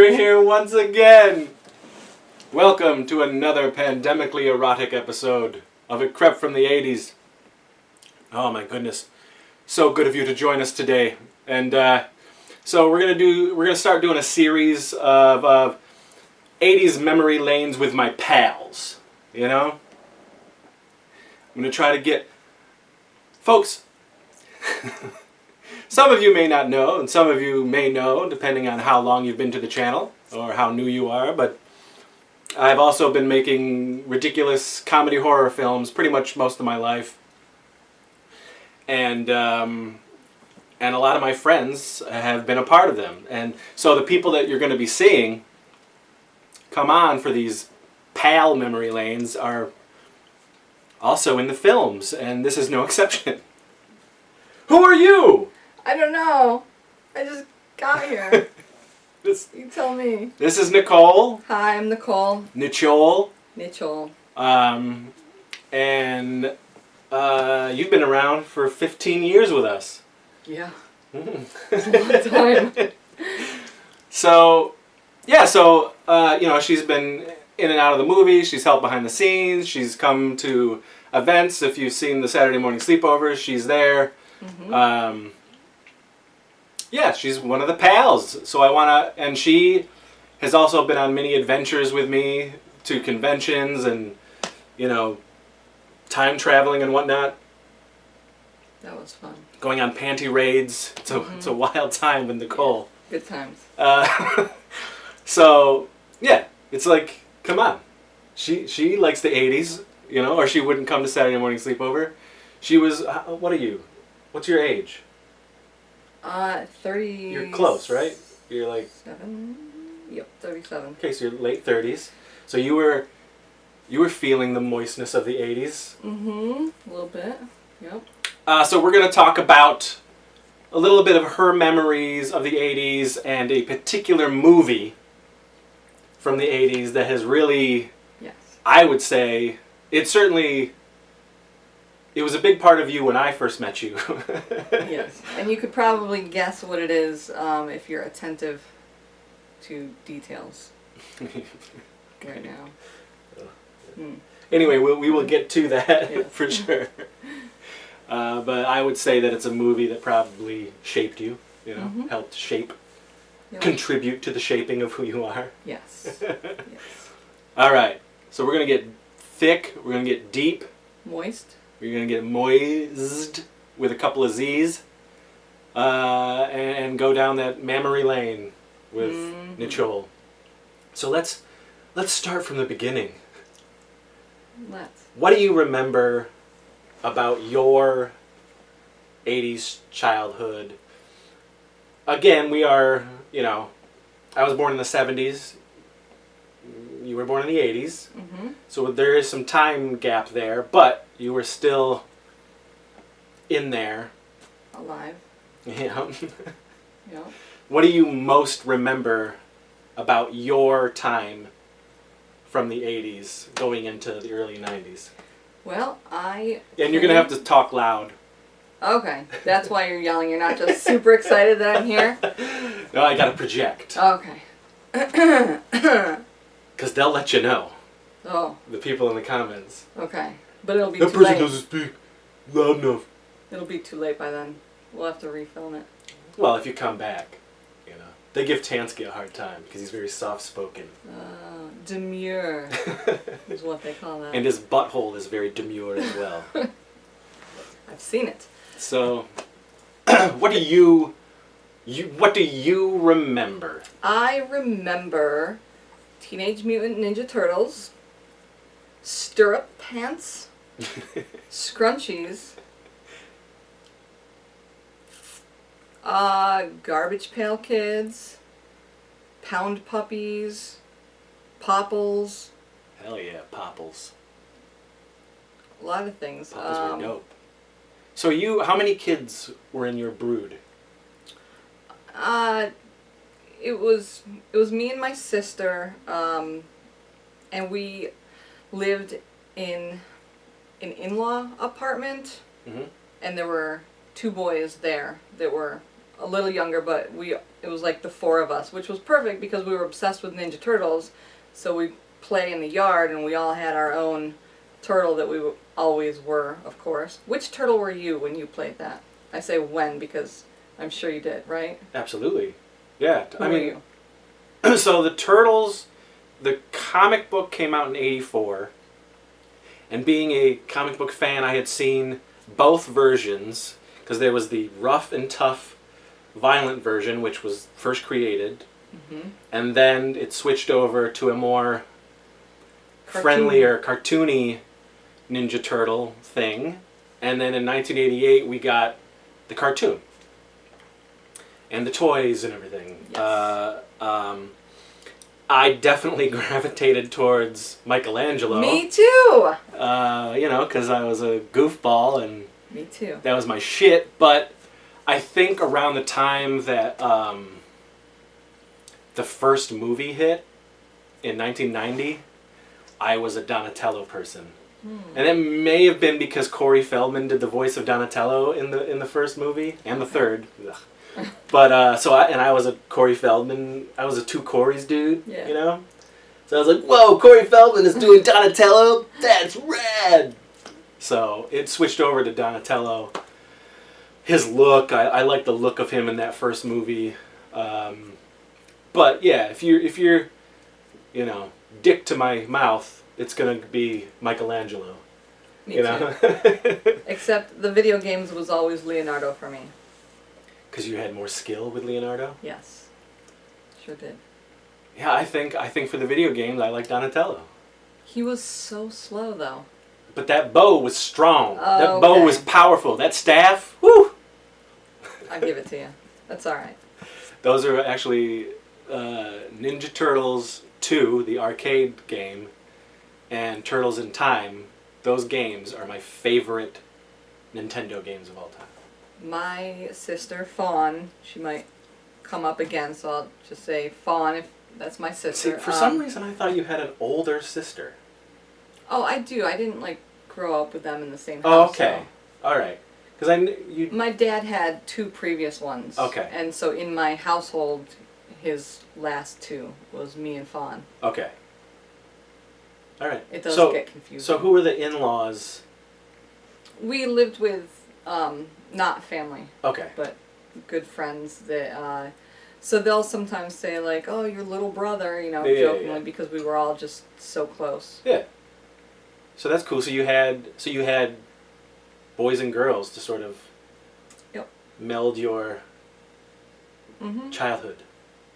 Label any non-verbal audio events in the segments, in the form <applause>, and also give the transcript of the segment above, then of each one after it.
You're here once again. Welcome to another pandemically erotic episode of It Crept from the 80s. Oh my goodness. So good of you to join us today. And uh, so we're gonna do we're gonna start doing a series of, of 80s memory lanes with my pals. You know? I'm gonna try to get folks <laughs> some of you may not know, and some of you may know, depending on how long you've been to the channel or how new you are, but I've also been making ridiculous comedy horror films pretty much most of my life. And, um, and a lot of my friends have been a part of them. And so the people that you're going to be seeing come on for these pal memory lanes are also in the films, and this is no <laughs> exception. Who are you? I don't know. I just got here. <laughs> This, you tell me. this is Nicole, Hi, I'm Nicole Nichol, Mitchell. um, and uh, you've been around for 15 years with us. Yeah. <laughs> Mm. long time. <laughs> So, yeah, so, uh, you know, she's been in and out of the movies, she's helped behind the scenes, she's come to events. If you've seen the Saturday morning sleepovers, she's there. Mhm. Um, yeah, she's one of the pals. So I want to, and she has also been on many adventures with me to conventions and, you know, time traveling and whatnot, that was fun. going on panty raids. It's a, it's a wild time with Nicole. Good times. Uh, <laughs> so, yeah, it's like, come on. She, she likes the 80s, you know, or she wouldn't come to Saturday morning sleepover. She was, what are you? What's your age? Uh, 30. You're close, right? You're like, Seven? Yep, 37. okay, so you're late 30s. So you were, you were feeling the moistness of the 80s. Mm-hmm. A little bit. Yep. Uh, so we're going to talk about a little bit of her memories of the 80s and a particular movie from the 80s that has really, Yes. I would say, it certainly, it was a big part of you when I first met you. <laughs> yes. And you could probably guess what it is um, if you're attentive to details <laughs> right now. Hmm. anyway, we'll, we will get to that Yeah. <laughs> for sure. Uh, but I would say that it's a movie that probably shaped you, you know, Mhm. helped shape, Yep. contribute to the shaping of who you are. Yes. yes. All right, so we're gonna get thick. We're gonna get deep. Moist. We're gonna get moist with a couple of Z's, uh, and, and go down that memory lane with Mhm. Nichol. So let's let's start from the beginning. Let's. What do you remember about your 80s childhood? Again, we are, you know, I was born in the 70s. You were born in the 80s. Mm-hmm. So there is some time gap there, but you were still in there. Alive. <laughs> Yeah. Yep. what do you most remember about your time from the 80s going into the early 90s? Well, I. And you're going to have to talk loud. Okay, that's why you're yelling. You're not just super excited that I'm here. <laughs> No, I got to project. Okay. <clears throat> Because they'll let you know, oh, the people in the comments. okay. But it'll be That too person late. doesn't speak loud enough. It'll be too late by then. We'll have to refilm it. Well, if you come back, you know. They give Tansky a hard time because he's very soft spoken. Uh, demure <laughs> is what they call that. and his butthole is very demure as well. <laughs> I've seen it. So, <clears throat> what do you, you, what do you remember? I remember Teenage Mutant Ninja Turtles, stirrup pants, <laughs> scrunchies, uh, Garbage Pail Kids, Pound Puppies, Popples, Hell yeah, Popples. a lot of things. Popples Um, were dope. So you, how many kids were in your brood? Uh, it was it was me and my sister, um, and we lived in an in-law apartment, Mm-hmm. and there were two boys there that were a little younger, but we it was like the four of us, which was perfect because we were obsessed with Ninja Turtles. So we play in the yard, and we all had our own turtle that we w- always were, of course. Which turtle were you when you played that? I say when because I'm sure you did, right? Absolutely. Yeah. Who I mean, <clears throat> so the Turtles, the comic book came out in '84, and being a comic book fan, I had seen both versions because there was the rough and tough, violent version, which was first created, hmm and then it switched over to a more Cartoon. friendlier, cartoony Ninja Turtle thing, and then in 1988 we got the cartoon and the toys and everything. Yes. Uh, um, I definitely <laughs> gravitated towards Michelangelo. Me too. Uh, you know, because I was a goofball and Me too. that was my shit. But I think around the time that um, the first movie hit in 1990, I was a Donatello person. Hmm. And it may have been because Corey Feldman did the voice of Donatello in the in the first movie and the third. Ugh. <laughs> But uh, so I and I was a Corey Feldman. I was a two Corys dude. Yeah. You know. So I was like, "Whoa, Corey Feldman is doing Donatello. That's rad." So it switched over to Donatello. His look, I, I like the look of him in that first movie. Um, but yeah, if you're if you're, you know, dick to my mouth, it's gonna be Michelangelo. Me you too. <laughs> Except the video games was always Leonardo for me. Because you had more skill with Leonardo. Yes. Sure did. Yeah, I think I think for the video games, I like Donatello. He was so slow though. But that bow was strong. Oh, that bow okay. was powerful. That staff, whoo! I'll give it to you. That's all right. Those are actually uh, Ninja Turtles 2, the arcade game, and Turtles in Time. Those games are my favorite Nintendo games of all time. My sister Fawn, she might come up again, so I'll just say Fawn if that's my sister. See, for Um, some reason, I thought you had an older sister. Oh, I do. I didn't like grow up with them in the same Oh, house. okay. All right. Because I kn- you. My dad had two previous ones. Okay. And so in my household, his last two was me and Fawn. Okay. All right. It does so, get confusing. so who were the in-laws? We lived with um, not family, Okay. but good friends that. Uh, so they'll sometimes say like, "Oh, your little brother," you know, Yeah, yeah, jokingly yeah. because we were all just so close. Yeah. So that's cool. So you had so you had boys and girls to sort of Yep. meld your Mm-hmm. childhood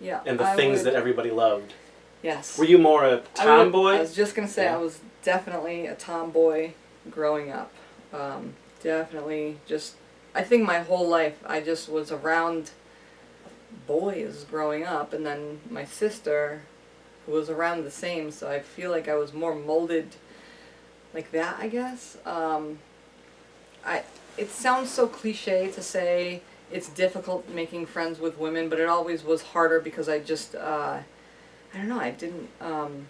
Yeah. and the I things would- that everybody loved. Yes. Were you more a I would- tomboy? I was just gonna say Yeah. I was definitely a tomboy growing up. Um, definitely just I think my whole life I just was around boys growing up and then my sister who was around the same so I feel like I was more molded like that I guess. Um, I it sounds so cliche to say it's difficult making friends with women, but it always was harder because I just uh, I don't know. I didn't. Um,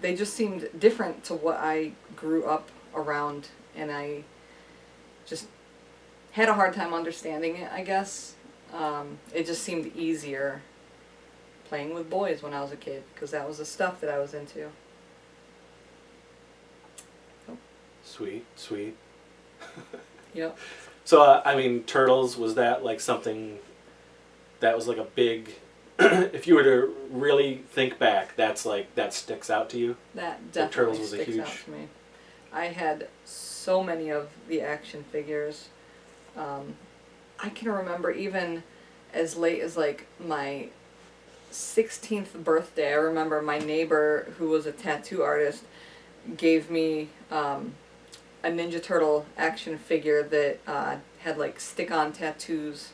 they just seemed different to what I grew up around, and I just had a hard time understanding it. I guess um, it just seemed easier playing with boys when I was a kid because that was the stuff that I was into. Sweet, sweet. <laughs> Yep. So uh, I mean, turtles was that like something that was like a big. <clears throat> if you were to really think back, that's like that sticks out to you. That definitely Turtles was a sticks out to me. I had so many of the action figures. Um, I can remember even as late as like my 16th birthday. I remember my neighbor, who was a tattoo artist, gave me um, a Ninja Turtle action figure that uh, had like stick-on tattoos.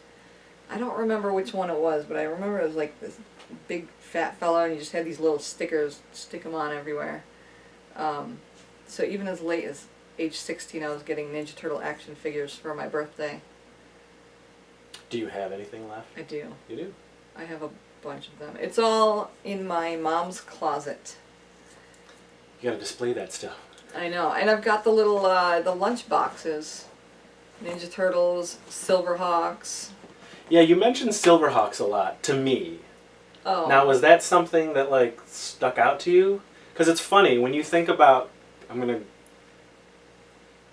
I don't remember which one it was, but I remember it was like this big fat fellow, and he just had these little stickers, stick them on everywhere. Um, so even as late as age 16, I was getting Ninja Turtle action figures for my birthday. Do you have anything left? I do. You do. I have a bunch of them. It's all in my mom's closet. You gotta display that stuff. I know, and I've got the little uh, the lunch boxes, Ninja Turtles, Silverhawks. Yeah, you mentioned Silverhawks a lot to me. Oh. Now, was that something that like stuck out to you? Because it's funny when you think about. I'm gonna.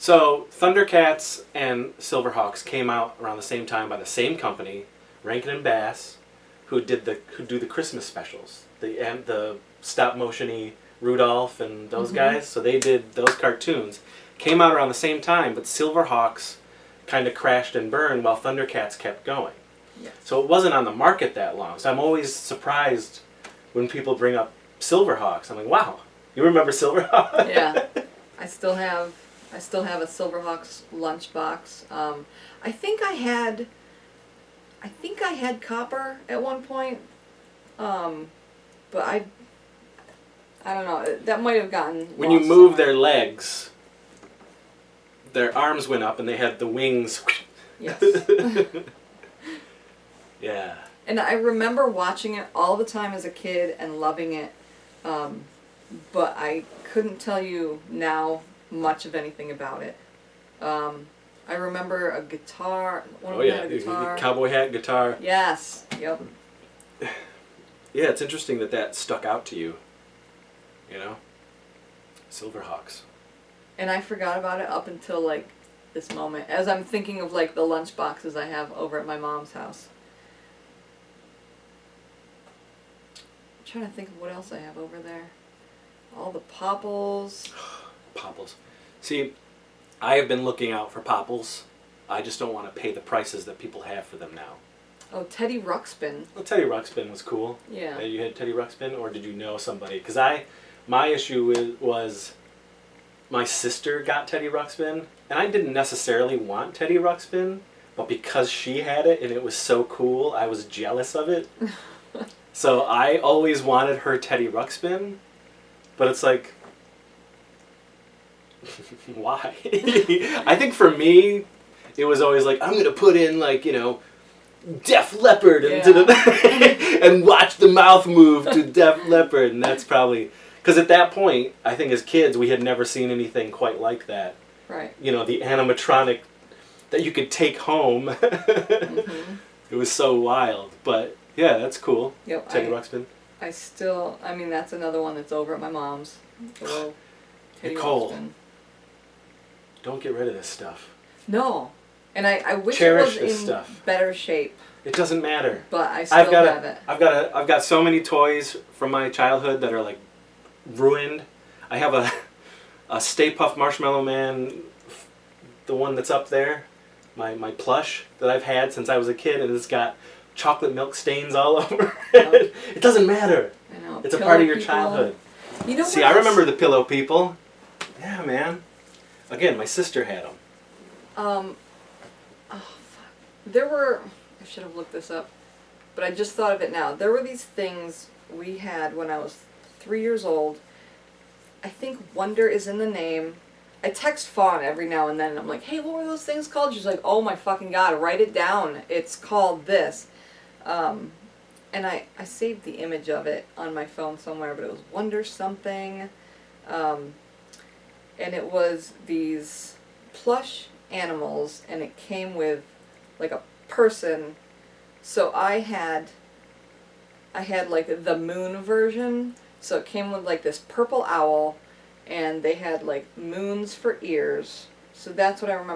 So Thundercats and Silverhawks came out around the same time by the same company, Rankin and Bass, who did the who do the Christmas specials, the and the stop motiony Rudolph and those Mhm. guys. So they did those cartoons. Came out around the same time, but Silverhawks kind of crashed and burned while Thundercats kept going. Yes. So it wasn't on the market that long. So I'm always surprised when people bring up Silverhawks. I'm like, wow, you remember Silverhawks? yeah, <laughs> I still have I still have a Silverhawks lunchbox. Um, I think I had I think I had copper at one point, um, but I I don't know. That might have gotten when you move their legs, their arms went up and they had the wings. Yes. <laughs> <laughs> yeah. And I remember watching it all the time as a kid and loving it, um, but I couldn't tell you now much of anything about it. Um, I remember a guitar. One of Oh them yeah, had a guitar. cowboy hat, guitar. yes. Yep. <sighs> Yeah, it's interesting that that stuck out to you. You know, Silverhawks. And I forgot about it up until like this moment, as I'm thinking of like the lunch boxes I have over at my mom's house. I'm trying to think of what else I have over there. All the popples. <sighs> <sighs> Popples. See, I have been looking out for popples. I just don't want to pay the prices that people have for them now. Oh, Teddy Ruxpin. Well, Teddy Ruxpin was cool. Yeah. Uh, you had Teddy Ruxpin, or did you know somebody? Because I, my issue with, was, my sister got Teddy Ruxpin, and I didn't necessarily want Teddy Ruxpin, but because she had it and it was so cool, I was jealous of it. <laughs> so I always wanted her Teddy Ruxpin, but it's like, <laughs> why? <laughs> I think for me, it was always like I'm gonna put in like you know. Def Leppard into the <laughs> and watch the mouth move to Def Leppard, and that's probably because at that point, I think as kids we had never seen anything quite like that. Right. You know, the animatronic that you could take home. Mhm. It was so wild, but yeah, that's cool. Yep. Teddy I, Ruxpin. I still. I mean, that's another one that's over at my mom's. The little Teddy Nicole. Don't get rid of this stuff. No. And I, I wish Cherish it was this in stuff. better shape, It doesn't matter. but I still I've got have a, it. I've got a, I've got so many toys from my childhood that are like ruined. I have a, a Stay Puft Marshmallow Man, the one that's up there, my my plush that I've had since I was a kid, and it's got chocolate milk stains all <laughs> over it. It doesn't matter. I know. It's a part of your people. childhood. You know See, I remember the Pillow People. Yeah, man. Again, my sister had them. Um, oh fuck. There were. I should have looked this up, but I just thought of it now. There were these things we had when I was three years old. I think Wonder is in the name. I text Fawn every now and then, and I'm like, "Hey, what were those things called?" She's like, "Oh my fucking god, write it down. It's called this." Um, and I I saved the image of it on my phone somewhere, but it was Wonder something. Um, and it was these plush animals and it came with like a person. So i had i had like the moon version. So it came with like this purple owl and they had like moons for ears. So that's what i remember